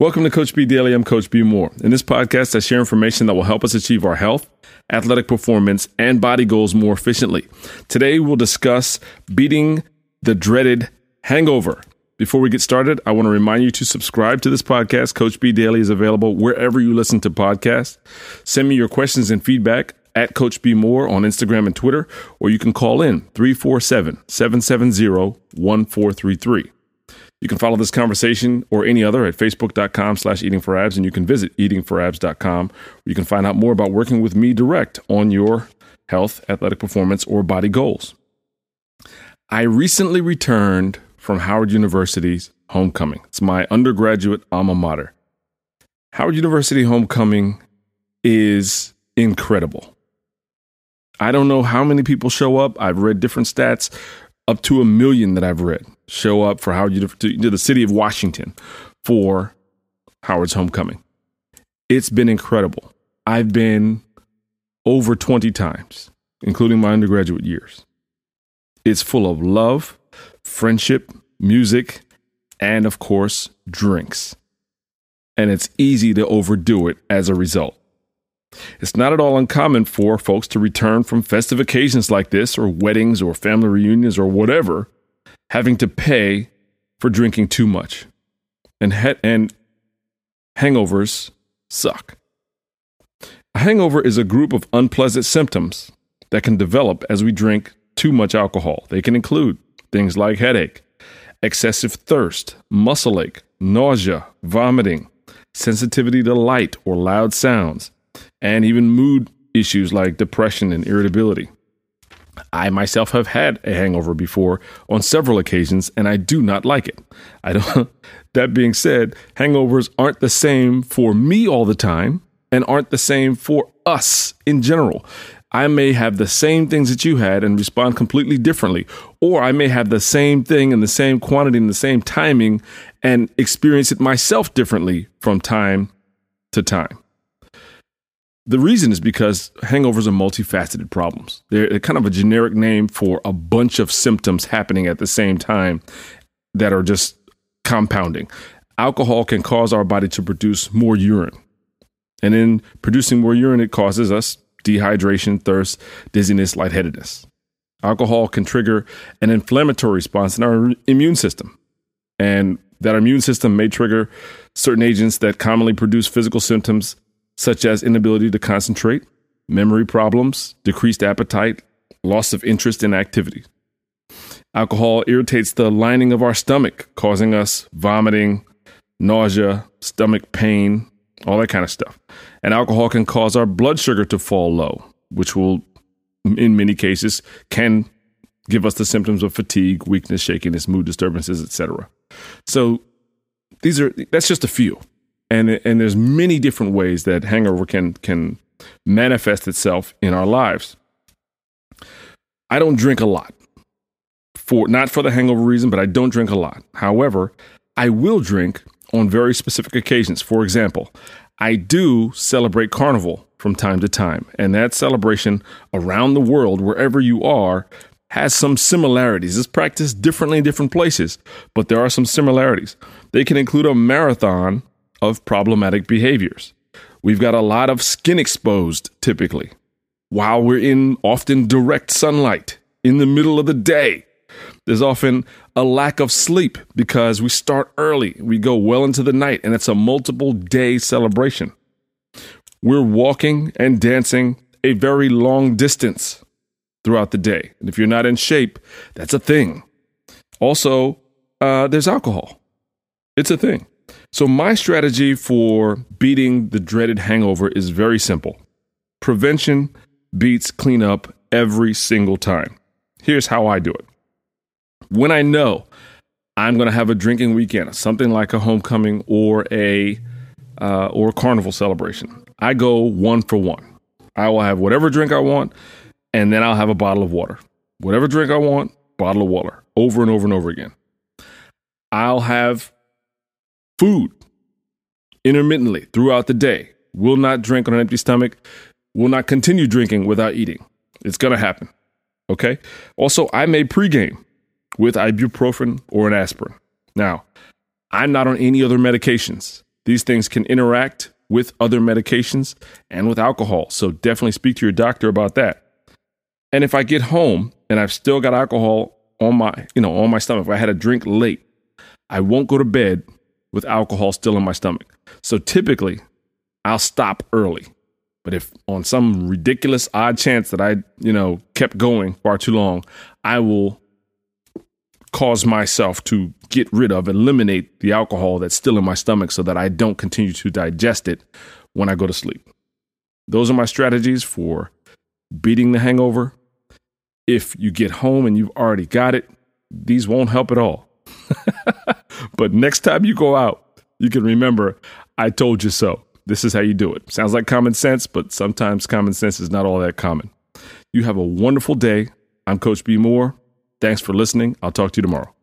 Welcome to Coach B Daily. I'm Coach B Moore. In this podcast, I share information that will help us achieve our health, athletic performance, and body goals more efficiently. Today, we'll discuss beating the dreaded hangover. Before we get started, I want to remind you to subscribe to this podcast. Coach B Daily is available wherever you listen to podcasts. Send me your questions and feedback at Coach B Moore on Instagram and Twitter, or you can call in 347 770 1433. You can follow this conversation or any other at facebook.com slash eating for abs, and you can visit eatingforabs.com where you can find out more about working with me direct on your health, athletic performance, or body goals. I recently returned from Howard University's homecoming. It's my undergraduate alma mater. Howard University homecoming is incredible. I don't know how many people show up. I've read different stats, up to a million that I've read show up for Howard to, to the city of Washington for Howard's homecoming. It's been incredible. I've been over 20 times, including my undergraduate years. It's full of love, friendship, music, and of course, drinks. And it's easy to overdo it as a result. It's not at all uncommon for folks to return from festive occasions like this, or weddings, or family reunions, or whatever, having to pay for drinking too much. And, he- and hangovers suck. A hangover is a group of unpleasant symptoms that can develop as we drink too much alcohol. They can include things like headache, excessive thirst, muscle ache, nausea, vomiting, sensitivity to light or loud sounds, and even mood issues like depression and irritability. I myself have had a hangover before on several occasions and I do not like it. I don't that being said, hangovers aren't the same for me all the time and aren't the same for us in general. I may have the same things that you had and respond completely differently, or I may have the same thing in the same quantity and the same timing and experience it myself differently from time to time. The reason is because hangovers are multifaceted problems. They're kind of a generic name for a bunch of symptoms happening at the same time that are just compounding. Alcohol can cause our body to produce more urine. And in producing more urine, it causes us dehydration, thirst, dizziness, lightheadedness. Alcohol can trigger an inflammatory response in our immune system. And that immune system may trigger certain agents that commonly produce physical symptoms such as inability to concentrate, memory problems, decreased appetite, loss of interest in activity. Alcohol irritates the lining of our stomach, causing us vomiting, nausea, stomach pain, all that kind of stuff. And alcohol can cause our blood sugar to fall low, which will, in many cases, can give us the symptoms of fatigue, weakness, shakiness, mood disturbances, etc. So these are that's just a few and and there's many different ways that hangover can can manifest itself in our lives. I don't drink a lot for not for the hangover reason, but I don't drink a lot. However, I will drink on very specific occasions. For example, I do celebrate carnival from time to time, and that celebration around the world, wherever you are, has some similarities. It's practiced differently in different places, but there are some similarities. They can include a marathon of problematic behaviors. We've got a lot of skin exposed typically while we're in often direct sunlight in the middle of the day. There's often a lack of sleep because we start early, we go well into the night, and it's a multiple day celebration. We're walking and dancing a very long distance throughout the day. And if you're not in shape, that's a thing. Also, uh, there's alcohol. It's a thing. So, my strategy for beating the dreaded hangover is very simple prevention beats cleanup every single time. Here's how I do it. When I know I'm going to have a drinking weekend, something like a homecoming or a uh, or a carnival celebration, I go one for one. I will have whatever drink I want, and then I'll have a bottle of water. Whatever drink I want, bottle of water, over and over and over again. I'll have food intermittently throughout the day. Will not drink on an empty stomach. Will not continue drinking without eating. It's going to happen. Okay. Also, I may pregame with ibuprofen or an aspirin. Now, I'm not on any other medications. These things can interact with other medications and with alcohol. So definitely speak to your doctor about that. And if I get home and I've still got alcohol on my, you know, on my stomach, if I had a drink late, I won't go to bed with alcohol still in my stomach. So typically, I'll stop early. But if on some ridiculous odd chance that I, you know, kept going far too long, I will cause myself to get rid of, eliminate the alcohol that's still in my stomach so that I don't continue to digest it when I go to sleep. Those are my strategies for beating the hangover. If you get home and you've already got it, these won't help at all. but next time you go out, you can remember, I told you so. This is how you do it. Sounds like common sense, but sometimes common sense is not all that common. You have a wonderful day. I'm Coach B. Moore. Thanks for listening. I'll talk to you tomorrow.